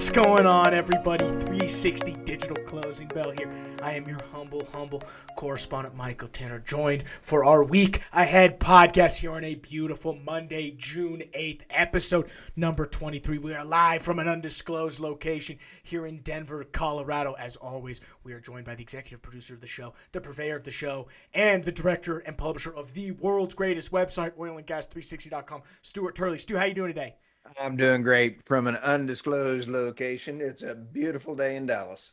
What's going on, everybody? 360 Digital Closing Bell here. I am your humble, humble correspondent, Michael Tanner, joined for our week ahead podcast here on a beautiful Monday, June 8th, episode number 23. We are live from an undisclosed location here in Denver, Colorado. As always, we are joined by the executive producer of the show, the purveyor of the show, and the director and publisher of the world's greatest website, oilandgas360.com, Stuart Turley. Stu, how you doing today? I'm doing great from an undisclosed location. It's a beautiful day in Dallas.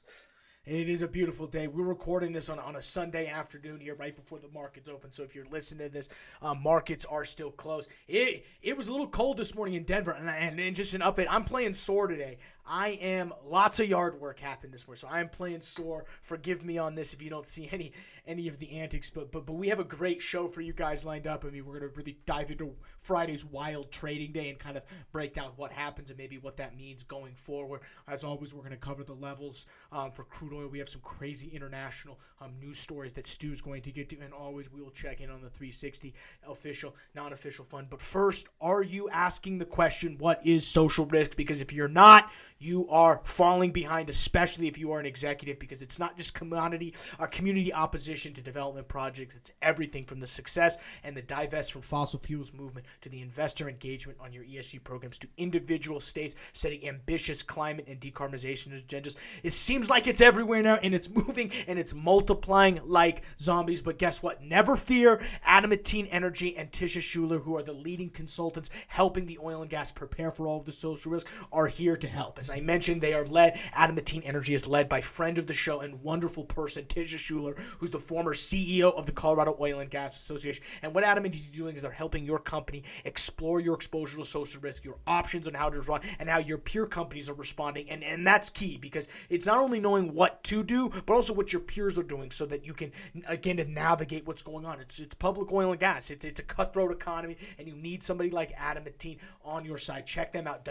It is a beautiful day. We're recording this on, on a Sunday afternoon here, right before the markets open. So if you're listening to this, uh, markets are still closed. It it was a little cold this morning in Denver, and, and, and just an update. I'm playing sore today. I am lots of yard work happened this morning, so I am playing sore. Forgive me on this if you don't see any any of the antics, but but but we have a great show for you guys lined up. I mean, we're gonna really dive into Friday's wild trading day and kind of break down what happens and maybe what that means going forward. As always, we're gonna cover the levels um, for crude oil. We have some crazy international um, news stories that Stu's going to get to, and always we will check in on the 360 official, non-official fund. But first, are you asking the question, what is social risk? Because if you're not, you are falling behind, especially if you are an executive, because it's not just commodity or community opposition to development projects. It's everything from the success and the divest from fossil fuels movement to the investor engagement on your ESG programs to individual states setting ambitious climate and decarbonization agendas. It seems like it's everywhere now, and it's moving and it's multiplying like zombies. But guess what? Never fear. Adamantine Energy and Tisha Schuler, who are the leading consultants helping the oil and gas prepare for all of the social risk, are here to help. As I mentioned, they are led, Adam Adamantine Energy is led by friend of the show and wonderful person, Tisha Schuler, who's the former CEO of the Colorado Oil and Gas Association. And what Adam Adamantine is doing is they're helping your company explore your exposure to social risk, your options on how to respond, and how your peer companies are responding. And, and that's key because it's not only knowing what to do, but also what your peers are doing so that you can, again, to navigate what's going on. It's, it's public oil and gas. It's, it's a cutthroat economy, and you need somebody like Adam Adamantine on your side. Check them out,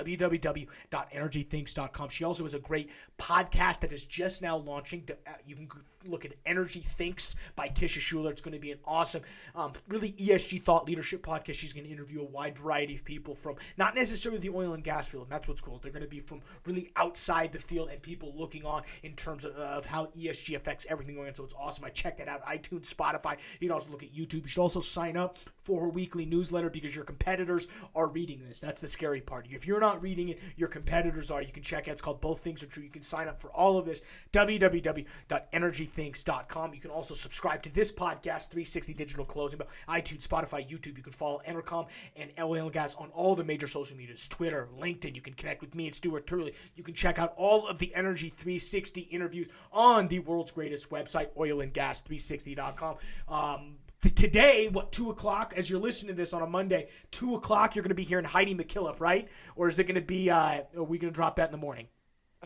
She also has a great podcast that is just now launching. Uh, you can look at Energy Thinks by Tisha Schuler. It's going to be an awesome, um, really ESG thought leadership podcast. She's going to interview a wide variety of people from not necessarily the oil and gas field, and that's what's cool. They're going to be from really outside the field and people looking on in terms of, of how ESG affects everything going on. So it's awesome. I check that out. iTunes, Spotify. You can also look at YouTube. You should also sign up for her weekly newsletter because your competitors are reading this. That's the scary part. If you're not reading it, your competitors are. You can check out. It's called Both Things Are True. You can sign up for all of this. www.energythinks.com. You can also subscribe to this podcast, 360 Digital Closing, but iTunes, Spotify, YouTube. You can follow Enercom and and Gas on all the major social medias, Twitter, LinkedIn. You can connect with me and Stuart Turley. You can check out all of the Energy 360 interviews on the world's greatest website, oilandgas360.com. Um, today, what two o'clock? As you're listening to this on a Monday, two o'clock, you're going to be hearing Heidi McKillop, right? Or is it going to be? Uh, are we going to drop that in the morning?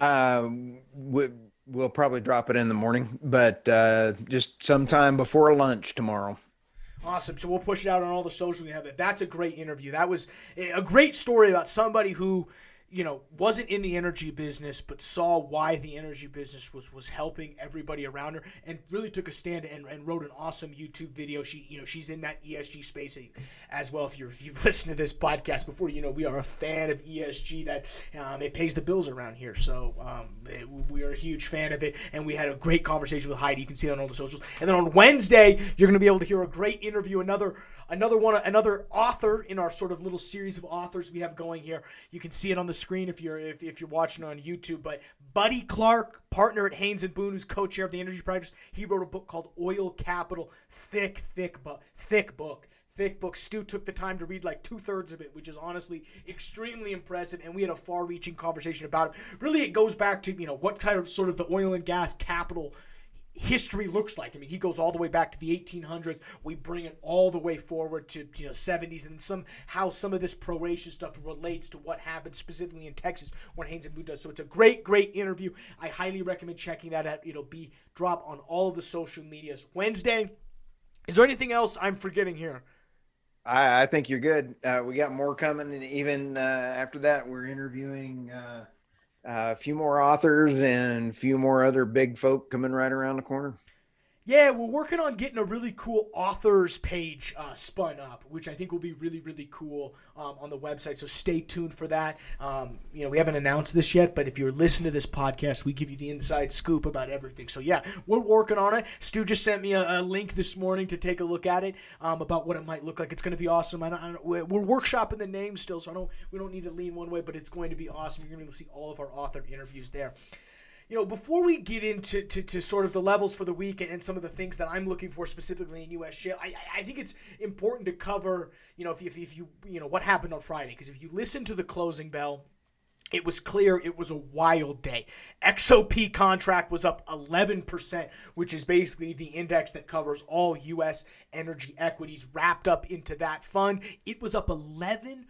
Um, we, we'll probably drop it in the morning, but uh, just sometime before lunch tomorrow. Awesome. So we'll push it out on all the social we have. That that's a great interview. That was a great story about somebody who you know, wasn't in the energy business, but saw why the energy business was was helping everybody around her, and really took a stand and, and wrote an awesome YouTube video. She, you know, she's in that ESG space as well. If you're if you've listened to this podcast before, you know we are a fan of ESG. That um, it pays the bills around here, so um, it, we are a huge fan of it. And we had a great conversation with Heidi. You can see on all the socials. And then on Wednesday, you're going to be able to hear a great interview. Another another one, another author in our sort of little series of authors we have going here. You can see it on the screen if you're if, if you're watching on YouTube. But Buddy Clark, partner at Haynes and Boone, who's co-chair of the Energy Project, he wrote a book called Oil Capital. Thick, thick book, thick book thick book. Stu took the time to read like two thirds of it, which is honestly extremely impressive. And we had a far reaching conversation about it. Really, it goes back to, you know, what kind of sort of the oil and gas capital history looks like. I mean, he goes all the way back to the 1800s. We bring it all the way forward to you know 70s, and somehow some of this proration stuff relates to what happened specifically in Texas when Haynes and Boone does. So it's a great, great interview. I highly recommend checking that out. It'll be drop on all of the social medias Wednesday. Is there anything else I'm forgetting here? I, I think you're good. Uh, we got more coming, and even uh, after that, we're interviewing. Uh, Uh, a few more authors and a few more other big folk coming right around the corner. Yeah, we're working on getting a really cool authors page uh, spun up, which I think will be really, really cool um, on the website. So stay tuned for that. Um, you know, we haven't announced this yet, but if you're listening to this podcast, we give you the inside scoop about everything. So yeah, we're working on it. Stu just sent me a, a link this morning to take a look at it um, about what it might look like. It's going to be awesome. I don't, I don't, we're, workshopping the name still, so I don't. We don't need to lean one way, but it's going to be awesome. You're going to see all of our author interviews there you know, before we get into to, to sort of the levels for the week and some of the things that I'm looking for specifically in USJ, I, I think it's important to cover, you know, if, if, if you, you know, what happened on Friday. Because if you listen to the closing bell, it was clear it was a wild day. XOP contract was up 11%, which is basically the index that covers all U.S. energy equities wrapped up into that fund. It was up 11%,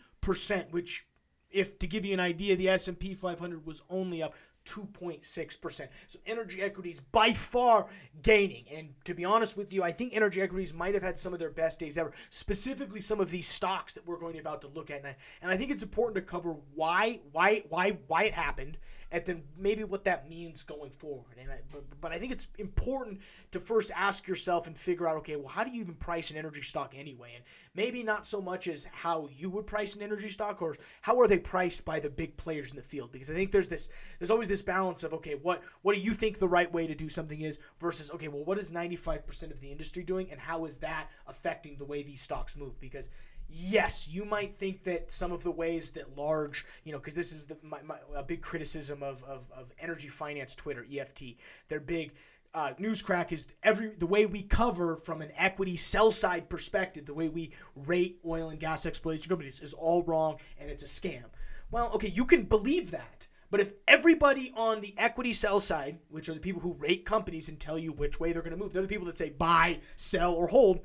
which if to give you an idea, the S&P 500 was only up 2.6%. So energy equities by far gaining. And to be honest with you, I think energy equities might have had some of their best days ever, specifically some of these stocks that we're going to about to look at. And I, and I think it's important to cover why why why why it happened and then maybe what that means going forward. And I, but, but I think it's important to first ask yourself and figure out, okay, well, how do you even price an energy stock anyway? And maybe not so much as how you would price an energy stock or how are they priced by the big players in the field? Because I think there's this, there's always this balance of, okay, what, what do you think the right way to do something is versus, okay, well, what is 95% of the industry doing and how is that affecting the way these stocks move? Because yes, you might think that some of the ways that large, you know, because this is the my, my, a big criticism of, of, of energy finance Twitter, EFT. Their big uh, news crack is every the way we cover from an equity sell side perspective, the way we rate oil and gas exploration companies is all wrong and it's a scam. Well, okay, you can believe that. But if everybody on the equity sell side, which are the people who rate companies and tell you which way they're going to move, they're the people that say buy, sell, or hold,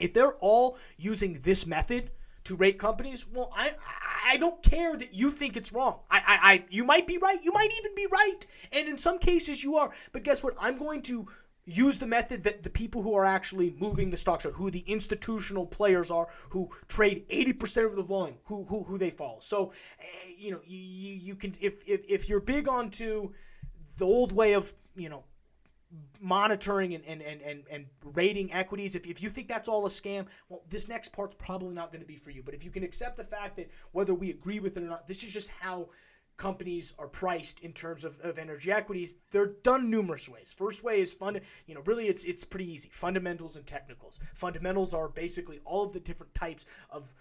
if they're all using this method to rate companies, well, I I don't care that you think it's wrong. I, I, I you might be right. You might even be right, and in some cases you are. But guess what? I'm going to use the method that the people who are actually moving the stocks are, who the institutional players are, who trade 80% of the volume, who who, who they follow. So, eh, you know, you, you can if, if if you're big onto the old way of you know monitoring and, and, and, and, and rating equities, if, if you think that's all a scam, well, this next part's probably not going to be for you. But if you can accept the fact that whether we agree with it or not, this is just how companies are priced in terms of, of energy equities. They're done numerous ways. First way is fund you know really it's it's pretty easy. Fundamentals and technicals. Fundamentals are basically all of the different types of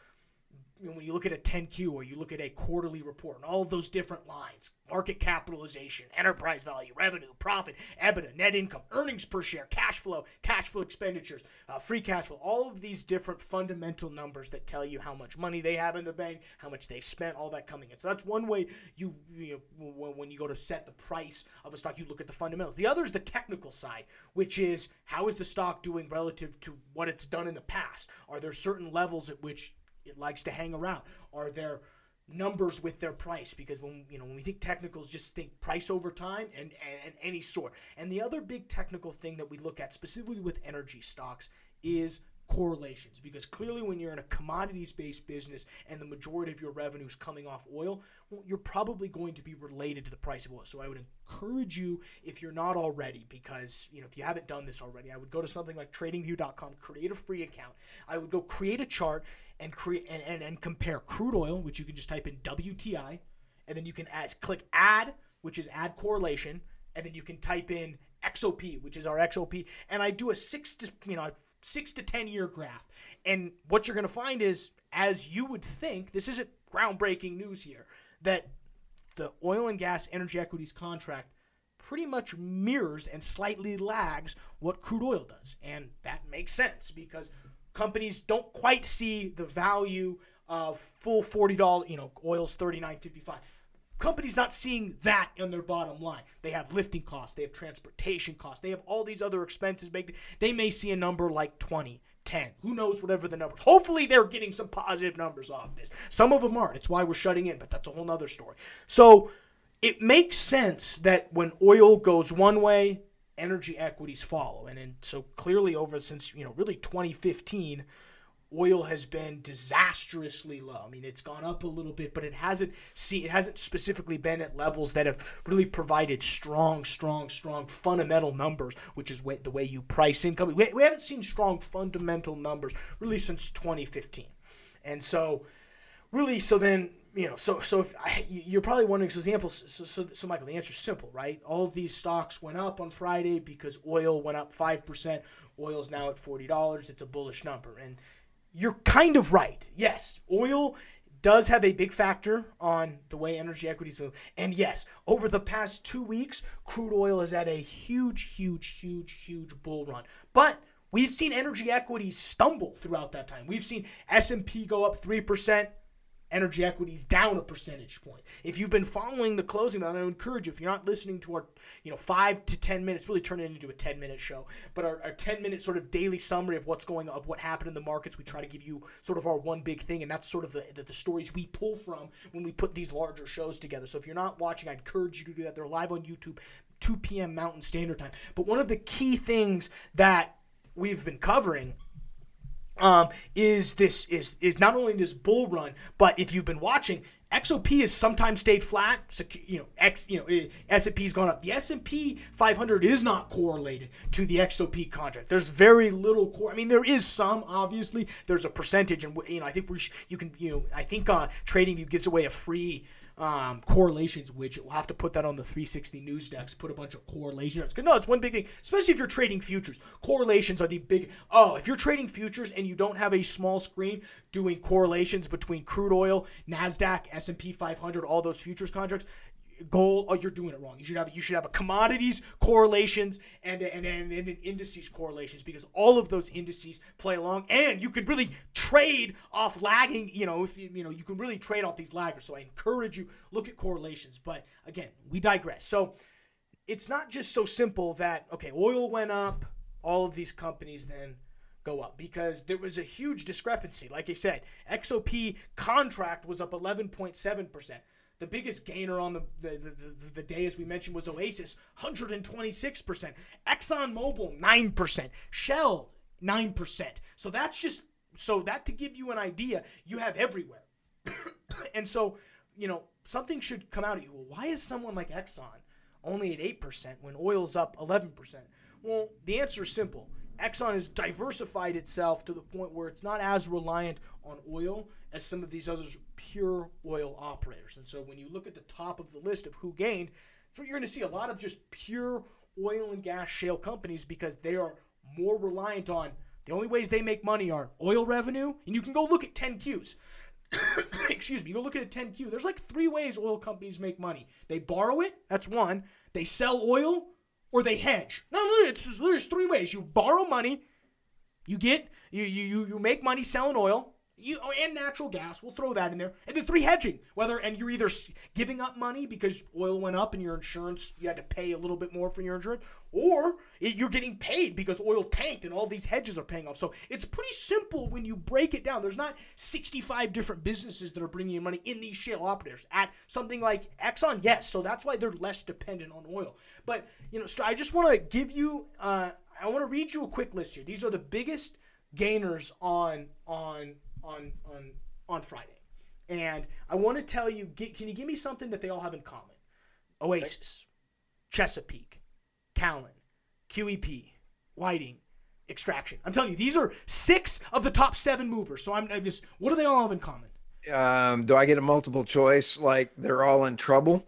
when you look at a 10Q or you look at a quarterly report and all of those different lines market capitalization, enterprise value, revenue, profit, EBITDA, net income, earnings per share, cash flow, cash flow expenditures, uh, free cash flow, all of these different fundamental numbers that tell you how much money they have in the bank, how much they've spent, all that coming in. So that's one way you, you know, when you go to set the price of a stock, you look at the fundamentals. The other is the technical side, which is how is the stock doing relative to what it's done in the past? Are there certain levels at which it likes to hang around? Are there numbers with their price? Because when you know when we think technicals, just think price over time and, and, and any sort. And the other big technical thing that we look at specifically with energy stocks is correlations because clearly when you're in a commodities based business and the majority of your revenue is coming off oil well you're probably going to be related to the price of oil so i would encourage you if you're not already because you know if you haven't done this already i would go to something like tradingview.com create a free account i would go create a chart and create and, and, and compare crude oil which you can just type in wti and then you can add click add which is add correlation and then you can type in XOP, which is our XOP, and I do a six to you know six to 10 year graph. And what you're to find is, as you would think, this isn't groundbreaking news here, that the oil and gas energy equities contract pretty much mirrors and slightly lags what crude oil does. And that makes sense because companies don't quite see the value of full $40, you know, oil's 39.55 companies not seeing that in their bottom line. They have lifting costs, they have transportation costs, they have all these other expenses. They may see a number like 20, 10. Who knows whatever the numbers. Hopefully they're getting some positive numbers off this. Some of them aren't. It's why we're shutting in, but that's a whole nother story. So it makes sense that when oil goes one way, energy equities follow. And, and so clearly over since, you know, really 2015, oil has been disastrously low. I mean, it's gone up a little bit, but it hasn't see it hasn't specifically been at levels that have really provided strong, strong, strong fundamental numbers, which is the way you price income. We, we haven't seen strong fundamental numbers really since 2015, and so really, so then you know, so so if I, you're probably wondering, so example, so, so so Michael, the answer is simple, right? All of these stocks went up on Friday because oil went up five percent. Oil's now at forty dollars. It's a bullish number, and you're kind of right. Yes, oil does have a big factor on the way energy equities move. And yes, over the past two weeks, crude oil has had a huge, huge, huge, huge bull run. But we've seen energy equities stumble throughout that time. We've seen S&P go up 3%, energy equities down a percentage point. If you've been following the closing, I encourage you, if you're not listening to our, you know, five to 10 minutes, really turn it into a 10 minute show, but our, our 10 minute sort of daily summary of what's going of what happened in the markets. We try to give you sort of our one big thing, and that's sort of the, the, the stories we pull from when we put these larger shows together. So if you're not watching, I encourage you to do that. They're live on YouTube, 2 p.m. Mountain Standard Time. But one of the key things that we've been covering um, is this is is not only this bull run, but if you've been watching, XOP has sometimes stayed flat. You know, X, you know, eh, S&P's gone up. The S&P 500 is not correlated to the XOP contract. There's very little core. I mean, there is some. Obviously, there's a percentage, and you know, I think we sh- you can, you know, I think uh, TradingView gives away a free um, correlations widget. We'll have to put that on the 360 news decks, Put a bunch of correlations. No, it's one big thing, especially if you're trading futures. Correlations are the big. Oh, if you're trading futures and you don't have a small screen doing correlations between crude oil, Nasdaq, S&P 500, all those futures contracts, gold oh you're doing it wrong. You should have you should have a commodities correlations and and, and, and an indices correlations because all of those indices play along. And you can really trade off lagging you know if you, you know you can really trade off these laggers. So i encourage you look at correlations. But again we digress. So it's not just so simple that okay oil went up all of these companies then go up because there was a huge discrepancy. Like i said xop contract was up 11.7% the biggest gainer on the, the, the, the, day, as we mentioned, was Oasis, 126%. ExxonMobil, 9%. Shell, 9%. So that's just, so that to give you an idea, you have everywhere. and so, you know, something should come out of you. Well, why is someone like Exxon only at 8% when oil's up 11%? Well, the answer is simple. Exxon has diversified itself to the point where it's not as reliant on oil as some of these others pure oil operators. And so when you look at the top of the list of who gained, you're going to see a lot of just pure oil and gas shale companies because they are more reliant on the only ways they make money are oil revenue, and you can go look at 10Qs. Excuse me, you go look at a 10Q. There's like three ways oil companies make money. They borrow it, that's one. They sell oil, or they hedge. No, no, it's there's three ways. You borrow money, you get you you you make money selling oil, you oh, and natural gas. We'll throw that in there. And then three hedging. Whether and you're either giving up money because oil went up and your insurance you had to pay a little bit more for your insurance, or you're getting paid because oil tanked and all these hedges are paying off. So it's pretty simple when you break it down. There's not 65 different businesses that are bringing you money in these shale operators. At something like Exxon, yes. So that's why they're less dependent on oil. But you know, I just want to give you. Uh, I want to read you a quick list here. These are the biggest gainers on on on on on Friday, and I want to tell you. Get, can you give me something that they all have in common? Oasis, Chesapeake, Callon, QEP, Whiting, Extraction. I'm telling you, these are six of the top seven movers. So I'm, I'm just. What do they all have in common? Um, do I get a multiple choice? Like they're all in trouble?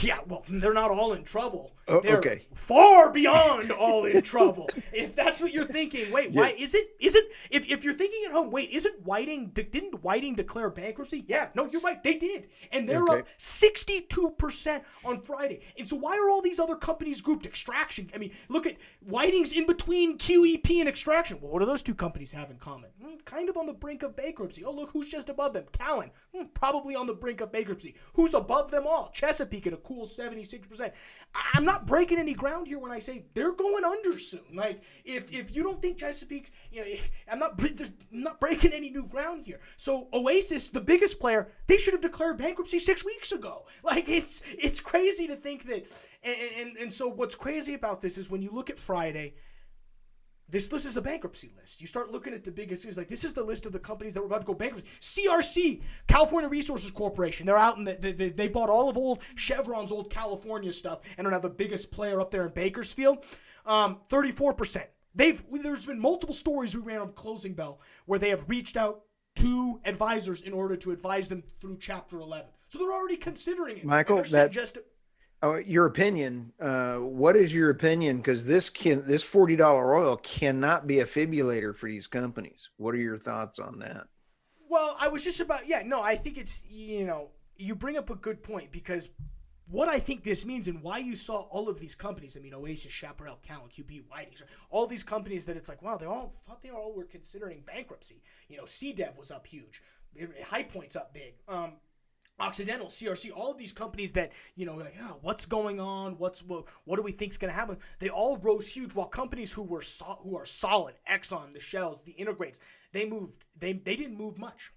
Yeah, well, they're not all in trouble. Oh, they're okay. far beyond all in trouble. if that's what you're thinking, wait, yeah. why isn't isn't if, if you're thinking at home, wait, isn't Whiting didn't Whiting declare bankruptcy? Yeah, no, you're right, they did, and they're okay. up 62 percent on Friday. And so why are all these other companies grouped? Extraction. I mean, look at Whiting's in between QEP and Extraction. Well, what do those two companies have in common? Hmm, kind of on the brink of bankruptcy. Oh, look who's just above them. Callon, hmm, probably on the brink of bankruptcy. Who's above them all? Chesapeake at a cool 76 percent. I'm not breaking any ground here when I say they're going under soon. Like if if you don't think Chesapeake, you know, I'm not I'm not breaking any new ground here. So Oasis, the biggest player, they should have declared bankruptcy six weeks ago. Like it's it's crazy to think that. And and, and so what's crazy about this is when you look at Friday. This list is a bankruptcy list. You start looking at the biggest things like this is the list of the companies that were about to go bankrupt. CRC, California Resources Corporation. They're out and the, they, they bought all of old Chevron's old California stuff and are now the biggest player up there in Bakersfield. Um, 34%. They've there's been multiple stories we ran of Closing Bell where they have reached out to advisors in order to advise them through Chapter 11. So they're already considering it. Michael, that just oh, your opinion. Uh, what is your opinion? Because this can this forty dollar oil cannot be a fibulator for these companies. What are your thoughts on that? Well, I was just about yeah. No, I think it's you know you bring up a good point because what I think this means and why you saw all of these companies, I mean, Oasis, Chaparral, Callon, QEP, Whiting, all these companies that it's like, wow, they all thought they all were considering bankruptcy. You know, CDEV was up huge, High Point's up big. Um, Occidental, CRC, all of these companies that you know, like, oh, what's going on? What's what? What do we think is going to happen? They all rose huge. While companies who were so, who are solid, Exxon, the Shells, the Integrates, they moved. They they didn't move much.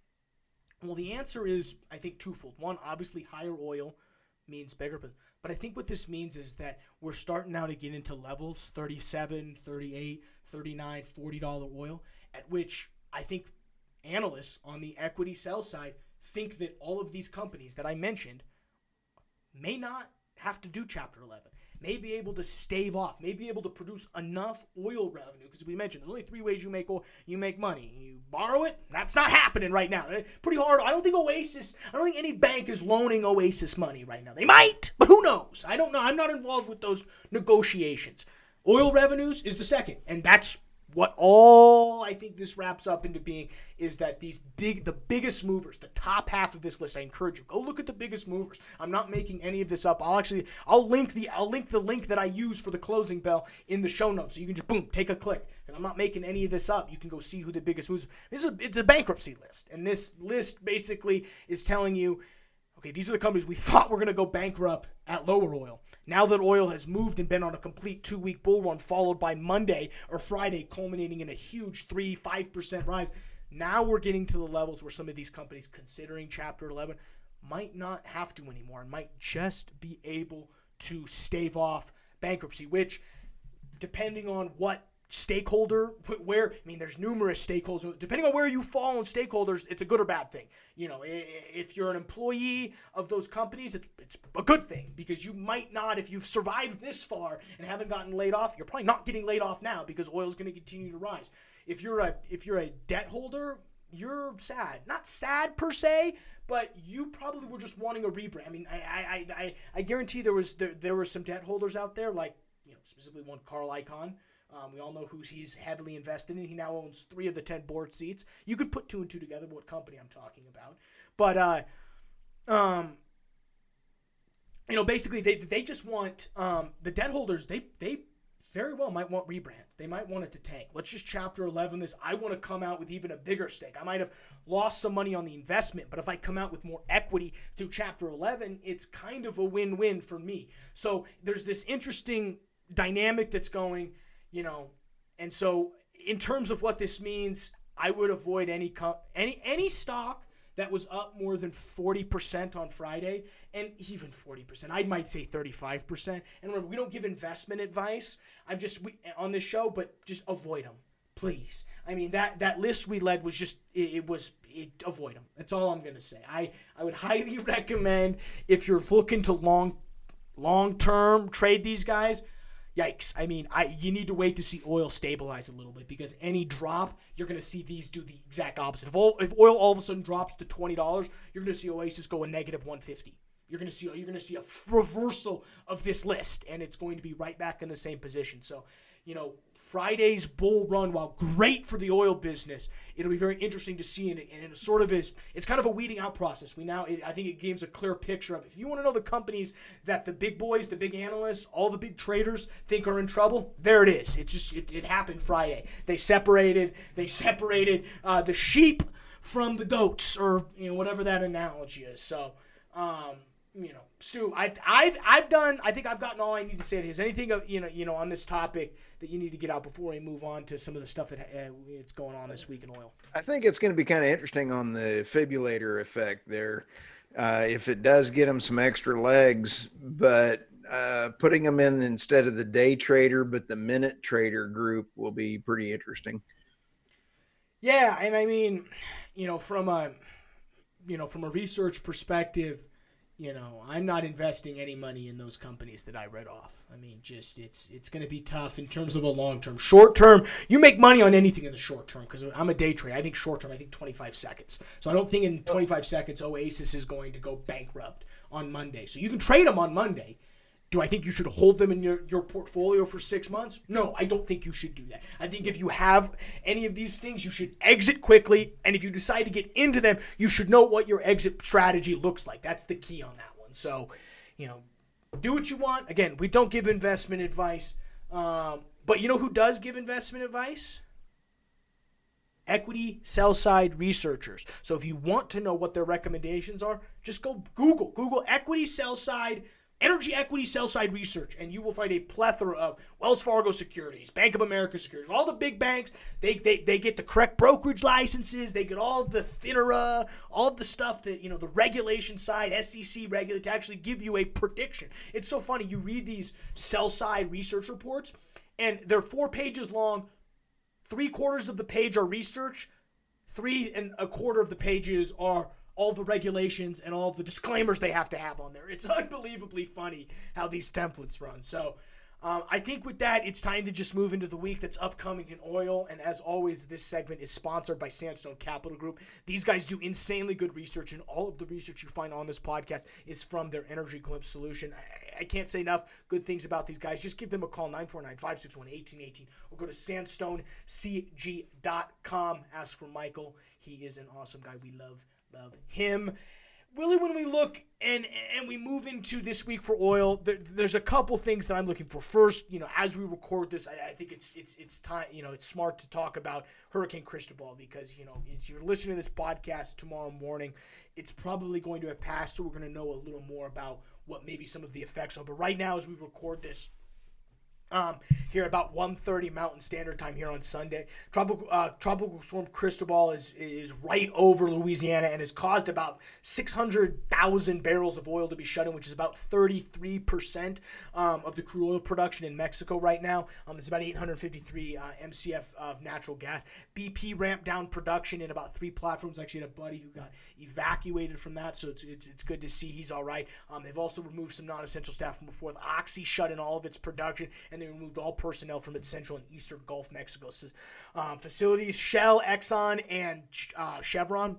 Well, the answer is I think twofold. One, obviously, higher oil means bigger, but but I think what this means is that we're starting now to get into levels 37, 38, 39, 40 dollar oil at which I think analysts on the equity sell side think that all of these companies that I mentioned may not have to do Chapter 11, may be able to stave off, may be able to produce enough oil revenue. Because we mentioned there's only three ways you make oil, you make money. You borrow it. That's not happening right now. Eh, pretty hard. I don't think Oasis. I don't think any bank is loaning Oasis money right now. They might, but who knows? I don't know. I'm not involved with those negotiations. Oil revenues is the second, and that's what all I think this wraps up into being is that these big, the biggest movers, the top half of this list. I encourage you go look at the biggest movers. I'm not making any of this up. I'll actually, I'll link the, I'll link the link that I use for the closing bell in the show notes, so you can just boom, take a click. And I'm not making any of this up. You can go see who the biggest movers. This is a, it's a bankruptcy list, and this list basically is telling you, okay, these are the companies we thought were going to go bankrupt at lower oil. Now that oil has moved and been on a complete two week bull run, followed by Monday or Friday, culminating in a huge 3 5% rise, now we're getting to the levels where some of these companies considering Chapter 11 might not have to anymore and might just be able to stave off bankruptcy, which, depending on what stakeholder where i mean there's numerous stakeholders depending on where you fall in stakeholders it's a good or bad thing. You know if you're an employee of those companies it's, it's a good thing because you might not if you've survived this far and haven't gotten laid off you're probably not getting laid off now because oil's going to continue to rise. If you're a if you're a debt holder you're sad. Not sad per se but you probably were just wanting a rebrand. I mean i i i, I guarantee there was there, there were some debt holders out there like you know specifically one carl icahn um, we all know who he's heavily invested in. He now owns three of the 10 board seats. You can put two and two together what company I'm talking about. But, uh, um, you know, basically, they, they just want um, the debt holders, they, they very well might want rebrands. They might want it to tank. Let's just chapter 11 this. I want to come out with even a bigger stake. I might have lost some money on the investment, but if I come out with more equity through chapter 11, it's kind of a win win for me. So there's this interesting dynamic that's going you know, and so in terms of what this means, I would avoid any co- any any stock that was up more than 40% on Friday and even 40%. I might say 35%. And remember, we don't give investment advice. I'm just we, on this show, but just avoid them, please. I mean, that that list we led was just it, it was it, avoid them. That's all I'm going to say. I I would highly recommend if you're looking to long long term trade these guys, yikes. I mean, I you need to wait to see oil stabilize a little bit because any drop, you're going to see these do the exact opposite. If oil, if oil all of a sudden drops to twenty dollars, you're going to see Oasis go a negative one fifty. You're going to see you're going to see a reversal of this list, and it's going to be right back in the same position. So you know, Friday's bull run, while great for the oil business, it'll be very interesting to see. And, and it sort of is, it's kind of a weeding out process. We now, it, I think it gives a clear picture of if you want to know the companies that the big boys, the big analysts, all the big traders think are in trouble, there it is. It's just, it, it happened Friday. They separated, they separated uh, the sheep from the goats, or you know, whatever that analogy is. So, um, you know, Stu, I've, I've, I've done. I think I've gotten all I need to say. Is anything of you know, you know, on this topic that you need to get out before we move on to some of the stuff that uh, it's going on this week in oil? I think it's going to be kind of interesting on the fibulator effect there. Uh, if it does get them some extra legs, but uh, putting them in instead of the day trader, but the minute trader group will be pretty interesting. Yeah, and I mean, you know, from a you know, from a research perspective, you know, I'm not investing any money in those companies that I read off. I mean, just it's it's going to be tough in terms of a long term. Short term, you make money on anything in the short term because I'm a day trader. I think short term, I think 25 seconds. So I don't think in 25 seconds Oasis is going to go bankrupt on Monday. So you can trade them on Monday. Do I think you should hold them in your, your portfolio for six months? No, I don't think you should do that. I think if you have any of these things, you should exit quickly. And if you decide to get into them, you should know what your exit strategy looks like. That's the key on that one. So, you know, do what you want. Again, we don't give investment advice. Um, but you know who does give investment advice? Equity sell side researchers. So if you want to know what their recommendations are, just go Google. Google equity sell side energy equity sell side research, and you will find a plethora of Wells Fargo securities, Bank of America securities, all the big banks. They, they, they get the correct brokerage licenses, they get all the FINRA, uh, all the stuff that, you know, the regulation side, SEC regulate to actually give you a prediction. It's so funny. You read these sell side research reports, and they're four pages long. Three quarters of the page are research, three and a quarter of the pages are all the regulations and all the disclaimers they have to have on there. It's unbelievably funny how these templates run. So um, I think with that, it's time to just move into the week that's upcoming in oil. And as always, this segment is sponsored by Sandstone Capital Group. These guys do insanely good research, and all of the research you find on this podcast is from their Energy Glimpse solution. I, I can't say enough good things about these guys. Just give them a call, 949 561 1818, or go to sandstonecg.com. Ask for Michael. He is an awesome guy. We love love him. Really, when we look and and we move into this week for oil, there, there's a couple things that I'm looking for. First, you know, as we record this, I, I, think it's it's it's time. You know, it's smart to talk about Hurricane Cristobal because you know, as you're listening to this podcast tomorrow morning, it's probably going to have passed, so we're going to know a little more about what maybe some of the effects are. But right now, as we record this, um, here about 1.30 Mountain Standard Time here on Sunday. Tropical uh, Tropical Storm Cristobal is is right over Louisiana and has caused about 600,000 barrels of oil to be shut in, which is about 33 percent um, of the crude oil production in Mexico right now. Um, it's about 853 uh, MCF of natural gas. BP ramped down production in about three platforms. Actually, had a buddy who got evacuated from that, so it's it's, it's good to see he's all right. Um, they've also removed some non-essential staff from before. The Oxy shut in all of its production and they removed all personnel from its central and eastern Gulf Mexico um, facilities. Shell, Exxon, and uh, Chevron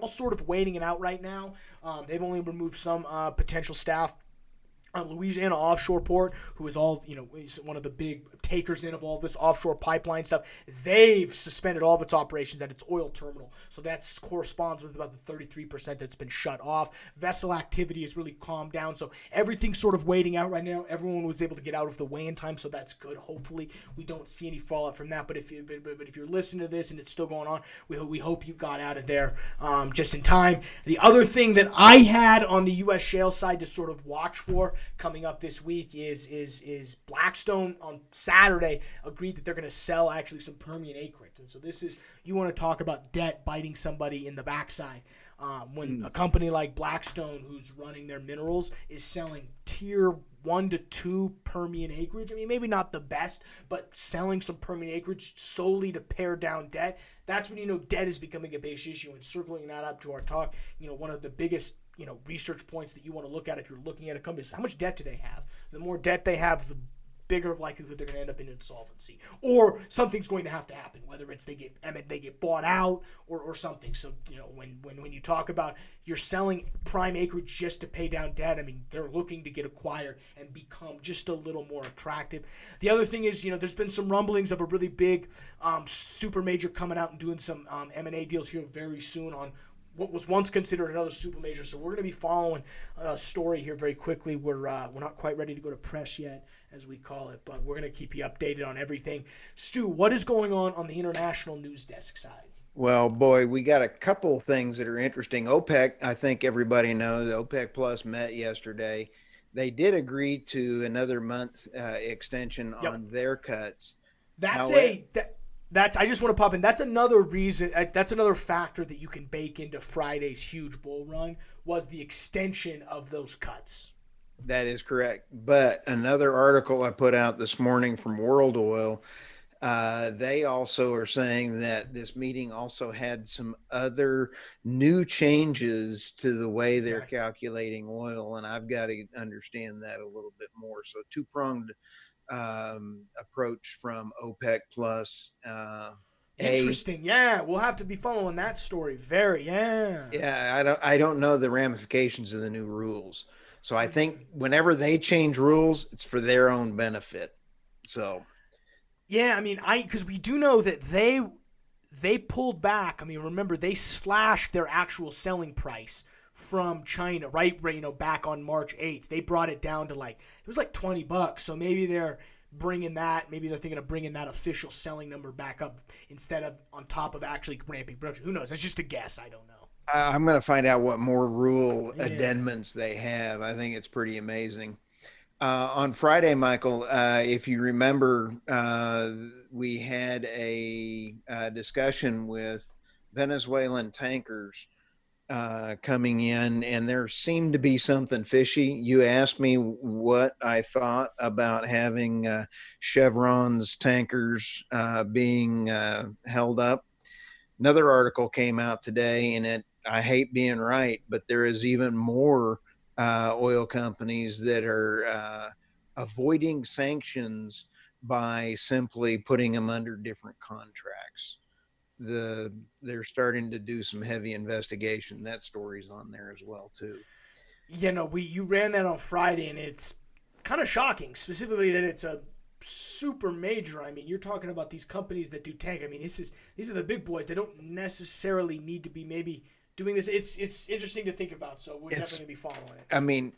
all sort of waiting it out right now. Um, they've only removed some uh, potential staff uh, Louisiana Offshore Port, who is all you know, is one of the big takers in of all this offshore pipeline stuff. They've suspended all of its operations at its oil terminal, so that corresponds with about the 33% that's been shut off. Vessel activity has really calmed down, so everything's sort of waiting out right now. Everyone was able to get out of the way in time, so that's good. Hopefully, we don't see any fallout from that. But if you, but, but if you're listening to this and it's still going on, we we hope you got out of there um, just in time. The other thing that I had on the U.S. shale side to sort of watch for coming up this week is is is Blackstone on Saturday agreed that they're going to sell actually some Permian acreage, and so this is you want to talk about debt biting somebody in the backside. Um, when mm. a company like Blackstone, who's running their minerals, is selling tier one to two Permian acreage. I mean, maybe not the best, but selling some Permian acreage solely to pare down debt. That's when you know debt is becoming a big issue. And circling that up to our talk, you know, one of the biggest you know research points that you want to look at if you're looking at a company is how much debt do they have? The more debt they have the bigger of likelihood they're going to end up in insolvency or something's going to have to happen whether it's they get they get bought out or, or something. So you know when, when when you talk about you're selling prime acreage just to pay down debt i mean they're looking to get acquired and become just a little more attractive. The other thing is you know there's been some rumblings of a really big um, super major coming out and doing some um, m&a deals here very soon on what was once considered another super major. So we're going to be following a story here very quickly. We're uh, we're not quite ready to go to press yet, as we call it, but we're going to keep you updated on everything. Stu, what is going on on the international news desk side? Well, boy, we got a couple things that are interesting. OPEC, I think everybody knows, OPEC Plus met yesterday. They did agree to another month uh, extension yep. on their cuts. That's now, a that, that's I just want to pop in. That's another reason. Uh, that's another factor that you can bake into Friday's huge bull run was the extension of those cuts. That is correct. But another article I put out this morning from World Oil, uh, they also are saying that this meeting also had some other new changes to the way they're calculating oil, and I've got to understand that a little bit more. So, two pronged um, approach from OPEC Plus. Uh, Interesting. A, yeah, we'll have to be following that story. Very. Yeah. Yeah, I don't. I don't know the ramifications of the new rules. So I think whenever they change rules, it's for their own benefit. So. Yeah, I mean, I because we do know that they they pulled back. I mean, remember they slashed their actual selling price from China, right? You know, back on March 8th, they brought it down to like it was like 20 bucks. So maybe they're bringing that. Maybe they're thinking of bringing that official selling number back up instead of on top of actually ramping production. Who knows? That's just a guess. I don't know. Uh, I'm going to find out what more rule yeah. amendments they have. I think it's pretty amazing. Uh, on Friday, Michael, uh, if you remember, uh, we had a, a, uh, discussion with Venezuelan tankers uh, coming in, and there seemed to be something fishy. You asked me what I thought about having uh, Chevron's tankers uh, being uh, held up. Another article came out today, and it I hate being right, but there is even more uh, oil companies that are avoiding sanctions by simply putting them under different contracts the they're starting to do some heavy investigation. That story's on there as well too. You know, we you ran that on Friday, and it's kind of shocking, specifically that it's a super major. I mean, you're talking about these companies that do tank. I mean, this is these are the big boys. They don't necessarily need to be maybe doing this. It's it's interesting to think about. So we're it's, definitely be following it. I mean,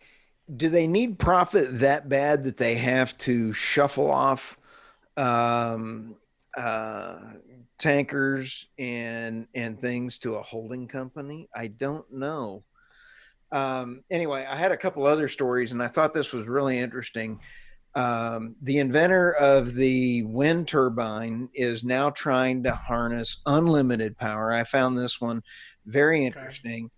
do they need profit that bad that they have to shuffle off? Um, uh, tankers and and things to a holding company? I don't know. Um, anyway, I had a couple other stories, and I thought this was really interesting. Um, the inventor of the wind turbine is now trying to harness unlimited power. I found this one very interesting. Okay.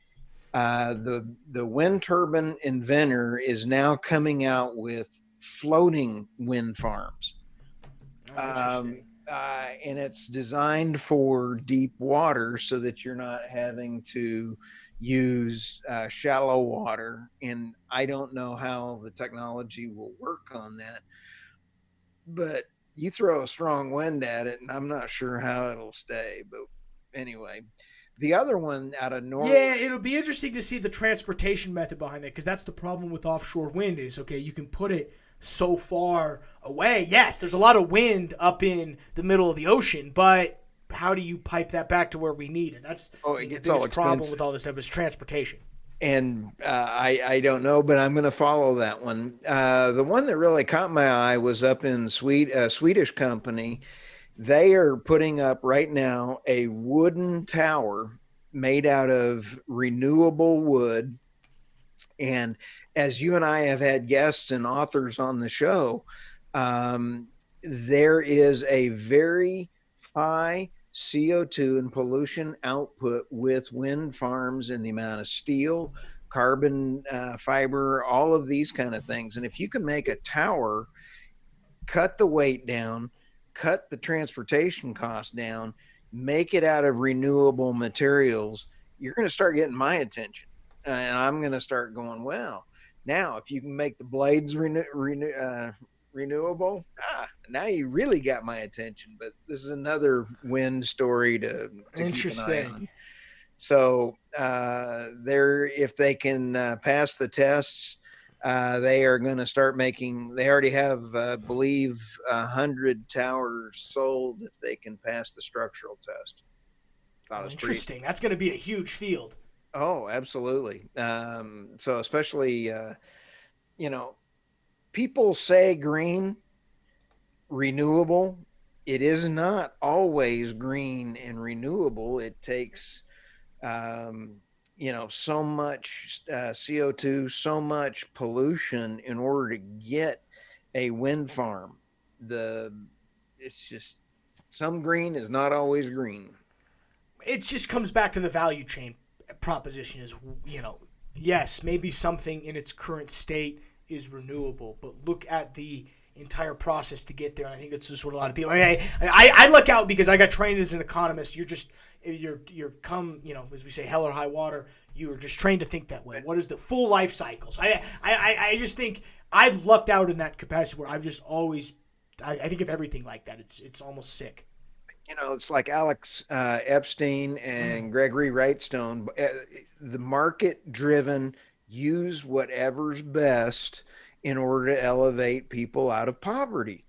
Uh, the the wind turbine inventor is now coming out with floating wind farms. Oh, um, uh, and it's designed for deep water so that you're not having to use uh, shallow water. And I don't know how the technology will work on that, but you throw a strong wind at it, and I'm not sure how it'll stay. But anyway, the other one out of Norway. Yeah, it'll be interesting to see the transportation method behind it because that's the problem with offshore wind is okay, you can put it so far away. Yes, there's a lot of wind up in the middle of the ocean, but how do you pipe that back to where we need it? That's oh, it the biggest problem with all this stuff is transportation. And uh, I I don't know, but I'm going to follow that one. Uh, the one that really caught my eye was up in Swede, a Swedish company. They are putting up right now a wooden tower made out of renewable wood and as you and I have had guests and authors on the show, um, there is a very high CO2 and pollution output with wind farms and the amount of steel, carbon uh, fiber, all of these kind of things. And if you can make a tower, cut the weight down, cut the transportation cost down, make it out of renewable materials, you're going to start getting my attention. And I'm going to start going, well, now, if you can make the blades renew, renew, uh, renewable, ah, now you really got my attention. But this is another wind story to, to interesting. So uh, they're if they can uh, pass the tests, uh, they are going to start making. They already have, uh, believe, a hundred towers sold if they can pass the structural test. Oh, interesting. Pretty, That's going to be a huge field. Oh, absolutely. Um, so especially, uh, you know, people say green, renewable. It is not always green and renewable. It takes, um, you know, so much uh, CO2, so much pollution in order to get a wind farm. The it's just some green is not always green. It just comes back to the value chain proposition is, you know, yes, maybe something in its current state is renewable, but look at the entire process to get there. And I think that's just what a lot of people. I, mean, I, I, I look out because I got trained as an economist. You're just you're you're come you know as we say hell or high water. You are just trained to think that way. What is the full life cycle? So I I, I just think I've lucked out in that capacity where I've just always I, I think of everything like that. It's it's almost sick. You know, it's like Alex uh, Epstein and mm. Gregory Wrightstone. Uh, the market driven, use whatever's best in order to elevate people out of poverty.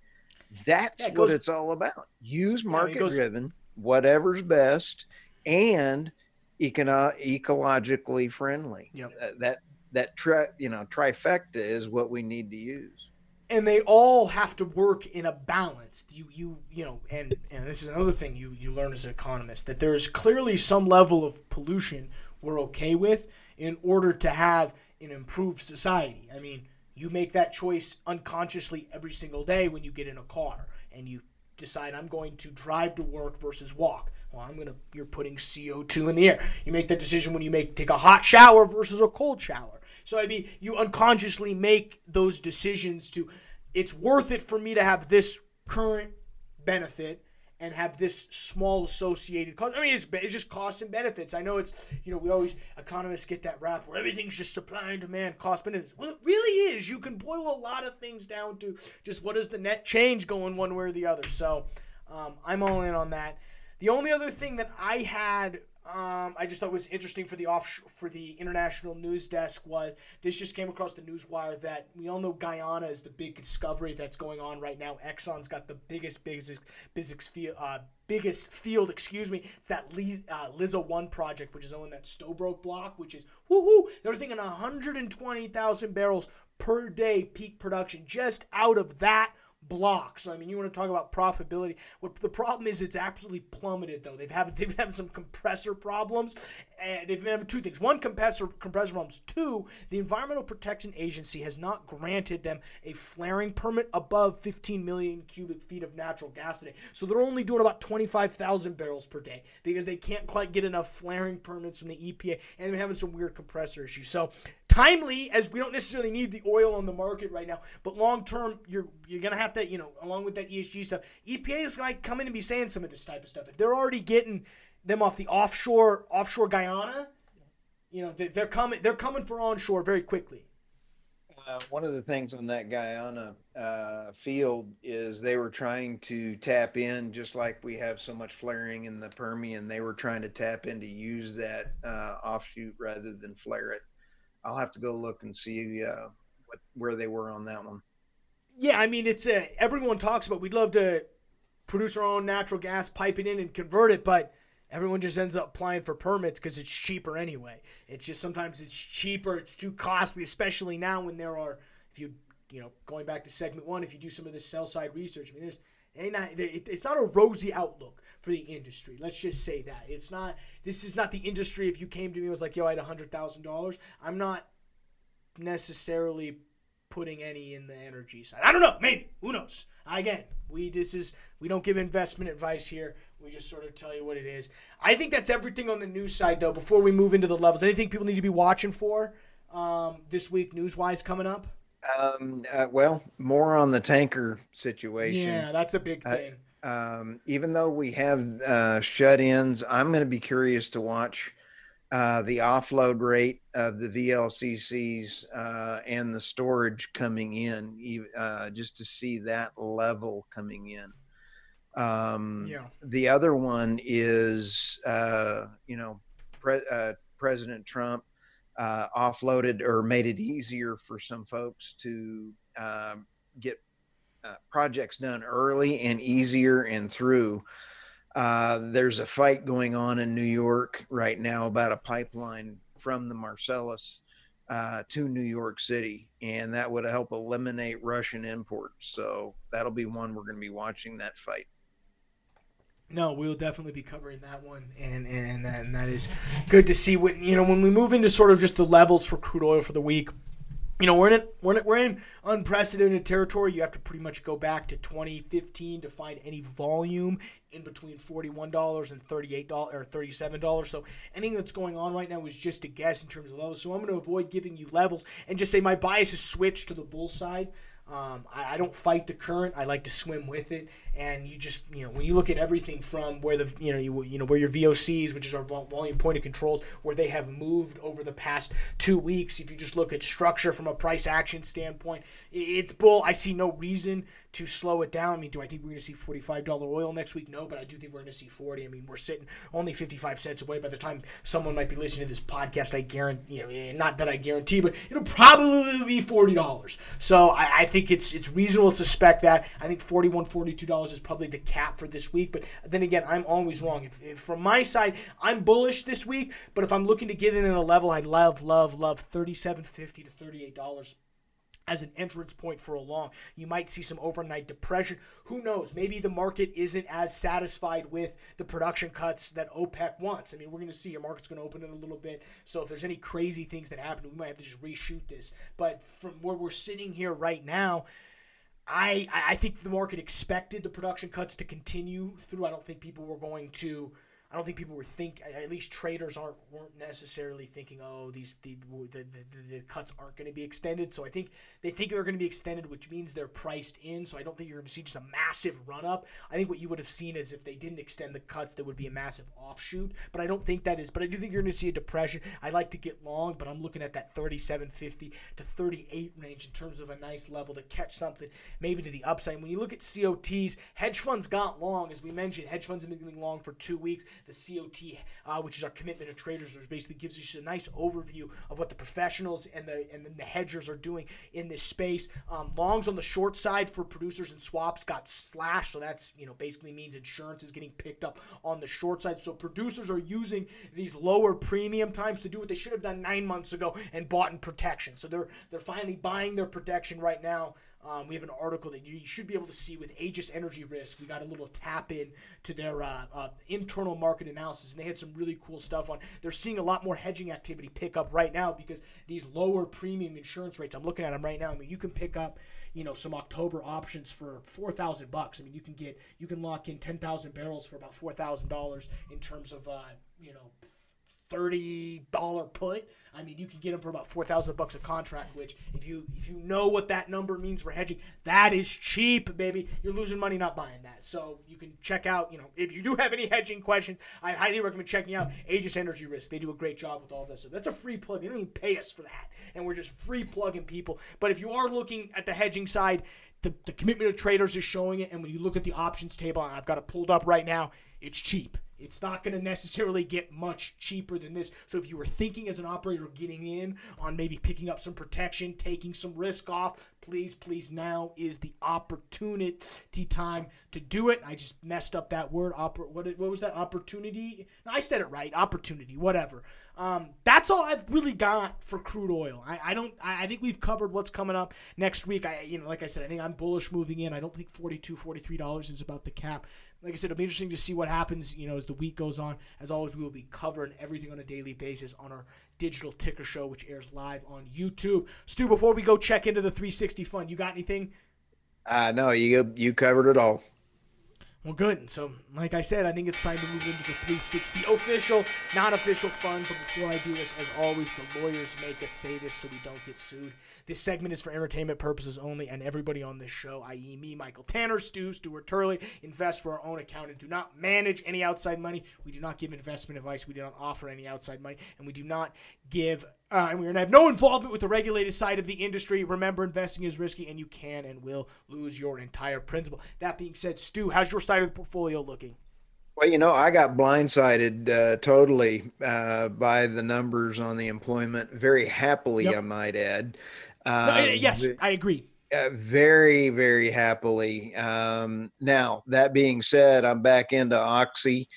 That's yeah, it goes, what it's all about. Use market driven, whatever's best, and econo- ecologically friendly. Yep. Uh, that that tri- you know trifecta is what we need to use. And they all have to work in a balance. You you you know, and and this is another thing you you learn as an economist that there's clearly some level of pollution we're okay with in order to have an improved society. I mean, you make that choice unconsciously every single day when you get in a car and you decide I'm going to drive to work versus walk. Well, I'm gonna you're putting CO2 in the air. You make that decision when you make take a hot shower versus a cold shower. So I mean, you unconsciously make those decisions to it's worth it for me to have this current benefit and have this small associated cost. I mean, it's, it's just costs and benefits. I know it's, you know, we always, economists get that rap where everything's just supply and demand, cost benefits. Well, it really is. You can boil a lot of things down to just what is the net change going one way or the other. So um, I'm all in on that. The only other thing that I had um, I just thought was interesting for the off for the international news desk was this just came across the news wire that we all know Guyana is the big discovery that's going on right now. Exxon's got the biggest biggest biggest field uh, biggest field, excuse me. It's that uh, Liza One project, which is on that Stabroek block, which is woohoo. They're thinking 120,000 barrels per day peak production just out of that blocks. I mean, you want to talk about profitability. What the problem is, it's absolutely plummeted though. They've had they've been having some compressor problems, and they've been having two things: one, compressor compressor problems. Two, the Environmental Protection Agency has not granted them a flaring permit above 15 million cubic feet of natural gas today. So they're only doing about 25,000 barrels per day because they can't quite get enough flaring permits from the EPA, and they're having some weird compressor issues. So timely as we don't necessarily need the oil on the market right now, but long term you're you're gonna have to you know along with that ESG stuff, EPA is gonna come in and be saying some of this type of stuff. If they're already getting them off the offshore offshore Guyana, you know they're coming they're coming for onshore very quickly. Uh, one of the things on that Guyana uh, field is they were trying to tap in, just like we have so much flaring in the Permian. They were trying to tap in to use that uh, offshoot rather than flare it. I'll have to go look and see uh, what where they were on that one. Yeah, I mean, it's a, everyone talks about. We'd love to produce our own natural gas, pipe it in, and convert it, but everyone just ends up applying for permits because it's cheaper anyway. It's just sometimes it's cheaper, it's too costly, especially now when there are, if you, you know, going back to segment one, if you do some of the sell side research, I mean, there's, not, it's not a rosy outlook for the industry. Let's just say that it's not. This is not the industry. If you came to me and was like, "Yo, I had hundred thousand dollars," I'm not necessarily putting any in the energy side. I don't know. Maybe. Who knows? Again, we this is we don't give investment advice here. We just sort of tell you what it is. I think that's everything on the news side, though. Before we move into the levels, anything people need to be watching for um, this week, news wise, coming up? Um, uh, well, more on the tanker situation. Yeah, that's a big thing. um, even though we have uh, shut-ins, I'm going to be curious to watch uh, the offload rate of the VLCCs uh, and the storage coming in, uh, just to see that level coming in. Um, yeah. The other one is, uh, you know, Pre- uh, President Trump uh, offloaded or made it easier for some folks to um, get uh, projects done early and easier and through. Uh, there's a fight going on in New York right now about a pipeline from the Marcellus uh, to New York City, and that would help eliminate Russian imports. So that'll be one we're going to be watching that fight. No, we'll definitely be covering that one, and and and that is good to see. When you know when we move into sort of just the levels for crude oil for the week, you know, we're in, we're in, we're in unprecedented territory. You have to pretty much go back to 2015 to find any volume in between $41 and $38 or $37. So anything that's going on right now is just a guess in terms of those. So I'm going to avoid giving you levels and just say my bias is switched to the bull side. Um, I, I, don't fight the current. I like to swim with it. And you just, you know, when you look at everything from where the, you know, you, you know, where your VOCs, which is our volume point of controls, where they have moved over the past two weeks. If you just look at structure from a price action standpoint, it's bull. I see no reason to slow it down. I mean, do I think we're going to see $45 oil next week? No, but I do think we're going to see 40. I mean, we're sitting only 55 cents away. By the time someone might be listening to this podcast, I guarantee, you know, eh, not that I guarantee, but it'll probably be $40. So I, I think it's it's reasonable to suspect that. I think $41, $42 is probably the cap for this week. But then again, I'm always wrong. If, if from my side, I'm bullish this week, but if I'm looking to get in at a level, I love, love, love $37.50 to $38 as an entrance point for a long. You might see some overnight depression. Who knows? Maybe the market isn't as satisfied with the production cuts that OPEC wants. I mean, we're going to see your market's going to open in a little bit. So if there's any crazy things that happen, we might have to just reshoot this. But from where we're sitting here right now, I I think the market expected the production cuts to continue through. I don't think people were going to I don't think people were think at least traders aren't weren't necessarily thinking oh these the the, the, the cuts aren't going to be extended. So I think they think they're going to be extended which means they're priced in. So I don't think you're going to see just a massive run up. I think what you would have seen is if they didn't extend the cuts there would be a massive offshoot. But I don't think that is but I do think you're going to see a depression. I like to get long but I'm looking at that 3750 to 38 range in terms of a nice level to catch something maybe to the upside. And when you look at COTs hedge funds got long. As we mentioned hedge funds have been going long for two weeks the COT, uh, which is our commitment to traders, which basically gives you a nice overview of what the professionals and the and then the hedgers are doing in this space. Um, longs on the short side for producers and swaps got slashed, so that's you know basically means insurance is getting picked up on the short side. So producers are using these lower premium times to do what they should have done nine months ago and bought in protection. So they're they're finally buying their protection right now. Um, we have an article that you should be able to see with Aegis Energy Risk. We got a little tap in to their uh, uh, internal market analysis, and they had some really cool stuff on. They're seeing a lot more hedging activity pick up right now because these lower premium insurance rates. I'm looking at them right now. I mean, you can pick up, you know, some October options for four thousand bucks. I mean, you can get you can lock in ten thousand barrels for about four thousand dollars in terms of uh, you know thirty dollar put. I mean, you can get them for about four thousand bucks a contract. Which, if you if you know what that number means for hedging, that is cheap, baby. You're losing money not buying that. So you can check out. You know, if you do have any hedging questions, I highly recommend checking out Aegis Energy Risk. They do a great job with all this. So that's a free plug. They don't even pay us for that, and we're just free plugging people. But if you are looking at the hedging side, the, the commitment of traders is showing it. And when you look at the options table, I've got it pulled up right now. It's cheap. It's not going to necessarily get much cheaper than this. So if you were thinking as an operator getting in on maybe picking up some protection, taking some risk off, please, please, now is the opportunity time to do it. I just messed up that word. Oper- what, what was that? Opportunity? I said it right. Opportunity, whatever. Um, that's all I've really got for crude oil. I, I don't. I, I, think we've covered what's coming up next week. I, you know, like I said, I think I'm bullish moving in. I don't think 42 dollars is about the cap like I said, it'll be interesting to see what happens, you know, as the week goes on. As always, we will be covering everything on a daily basis on our digital ticker show, which airs live on YouTube. Stu, before we go check into the 360 fund, you got anything? Uh, no, you you covered it all. Well, good. So, like I said, I think it's time to move into the 360 official, non official fund. But before I do this, as always, the lawyers make us say this so we don't get sued. This segment is for entertainment purposes only, and everybody on this show, i.e., me, Michael Tanner, Stu, Stuart Turley, invest for our own account and do not manage any outside money. We do not give investment advice. We do not offer any outside money, and we do not give. Uh, and we're going to have no involvement with the regulated side of the industry. Remember, investing is risky, and you can and will lose your entire principal. That being said, Stu, how's your side of the portfolio looking? Well, you know, I got blindsided uh, totally uh, by the numbers on the employment, very happily, yep. I might add. Um, yes, I agree. Uh, very, very happily. Um, now, that being said, I'm back into Oxy.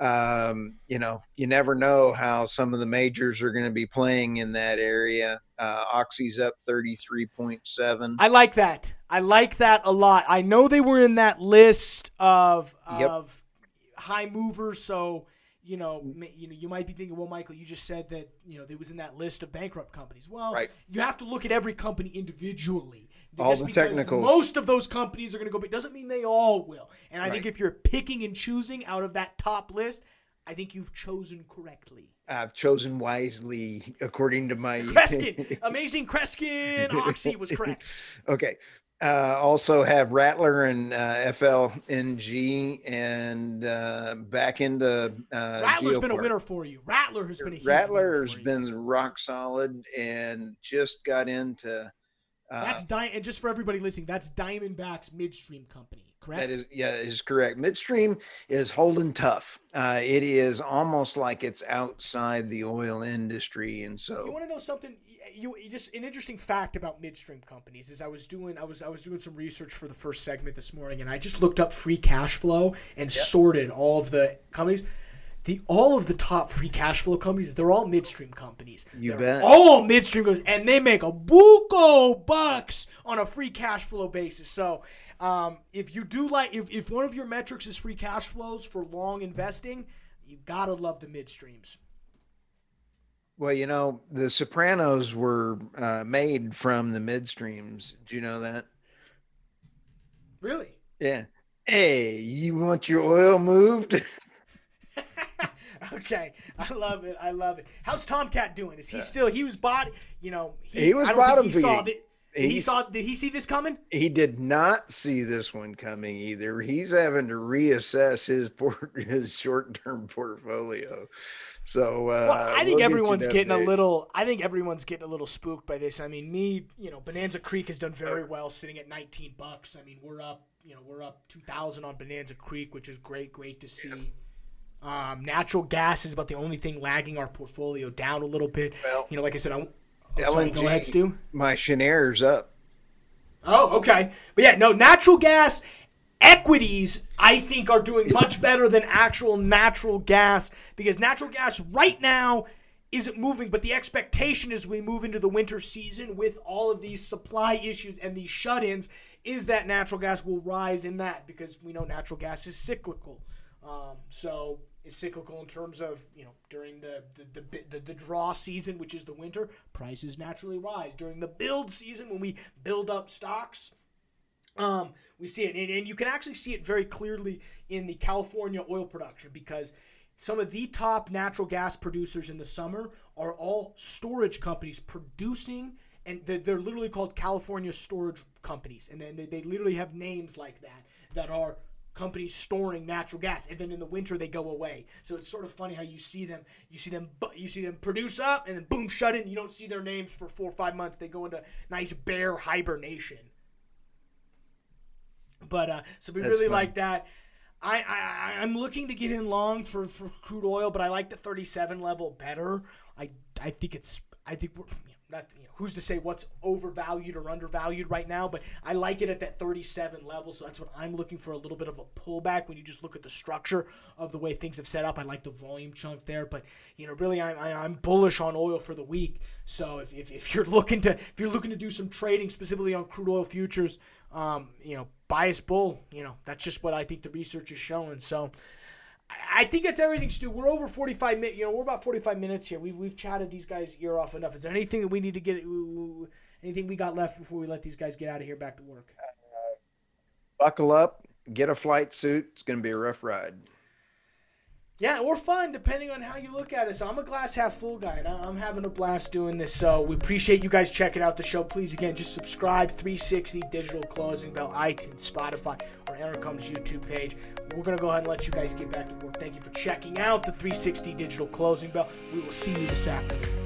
Um, you know, you never know how some of the majors are going to be playing in that area. Uh, Oxy's up 33.7. I like that. I like that a lot. I know they were in that list of, of yep. high movers, so you know, mm. you know, you might be thinking, well, Michael, you just said that you know there was in that list of bankrupt companies. Well, right. you have to look at every company individually. All just the technicals. Most of those companies are going to go, but doesn't mean they all will. And I right. think if you're picking and choosing out of that top list, I think you've chosen correctly. I've chosen wisely according to my Kreskin. Amazing Kreskin. Oxy was correct. okay. Uh, also have Rattler and uh, FLNG and uh, back into uh, Rattler's GeoPark. been a winner for you. Rattler has been a Rattler's been rock solid and just got into. Uh, that's Di- and just for everybody listening, that's Diamondback's midstream company correct? That is, yeah, is correct. Midstream is holding tough. Uh, it is almost like it's outside the oil industry, and so you want to know something? You, you, just an interesting fact about midstream companies is I was doing I was I was doing some research for the first segment this morning, and I just looked up free cash flow and yep. sorted all of the companies the all of the top free cash flow companies, they're all midstream companies. You they're bet. All midstream companies, and they make a buco bucks on a free cash flow basis. So, um, if you do like, if, if one of your metrics is free cash flows for long investing, you gotta love the midstreams. Well, you know, the Sopranos were uh, made from the midstreams. Do you know that? Really? Yeah. Hey, you want your oil moved? Okay, I love it. I love it. How's Tomcat doing? Is he still? He was bought. You know, he, he was I bottom he saw that. He, he saw. Did he see this coming? He did not see this one coming either. He's having to reassess his port, his short term portfolio. So uh, well, I think we'll everyone's get getting a little. I think everyone's getting a little spooked by this. I mean, me, you know, Bonanza Creek has done very well, sitting at 19 bucks. I mean, we're up. You know, we're up 2,000 on Bonanza Creek, which is great. Great to see. Yeah. Um, natural gas is about the only thing lagging our portfolio down a little bit. Well, you know, like I said, I'm. Oh, sorry, go ahead, Stu. My Cheniere's up. Oh, okay. But yeah, no, natural gas equities, I think, are doing much better than actual natural gas because natural gas right now isn't moving, but the expectation as we move into the winter season with all of these supply issues and these shut ins is that natural gas will rise in that because we know natural gas is cyclical. Um, so is cyclical in terms of you know during the the, the the, the draw season, which is the winter, prices naturally rise. During the build season, when we build up stocks, um, we see it, and, and you can actually see it very clearly in the California oil production because some of the top natural gas producers in the summer are all storage companies producing and they're, they're literally called california storage companies and then they, they literally have names like that that are companies storing natural gas and then in the winter they go away. So it's sort of funny how you see them you see them you see them produce up and then boom shut in. You don't see their names for four or five months. They go into nice bear hibernation. But uh so we That's really fun. like that. I, I i'm looking to get in long for for crude oil but i like the 37 level better. I i think it's i think we're not you know, who's to say what's overvalued or undervalued right now, but I like it at that 37 level, so that's what I'm looking for a little bit of a pullback when you just look at the structure of the way things have set up. I like the volume chunk there, but you know, really, I'm, I'm bullish on oil for the week. So if, if, if you're looking to if you're looking to do some trading specifically on crude oil futures, um, you know, bias bull, you know, that's just what I think the research is showing. So. I think that's everything, Stu. We're over 45 minutes. You know, we're about 45 minutes here. We've, we've chatted these guys ear off enough. Is there anything that we need to get, anything we got left before we let these guys get out of here back to work? Uh, buckle up, get a flight suit. It's going to be a rough ride. Yeah, or fun, depending on how you look at it. So I'm a glass half full guy, and I'm having a blast doing this. So we appreciate you guys checking out the show. Please, again, just subscribe, 360 Digital Closing Bell, iTunes, Spotify, or EnerCom's YouTube page. We're going to go ahead and let you guys get back to work. Thank you for checking out the 360 Digital Closing Bell. We will see you this afternoon.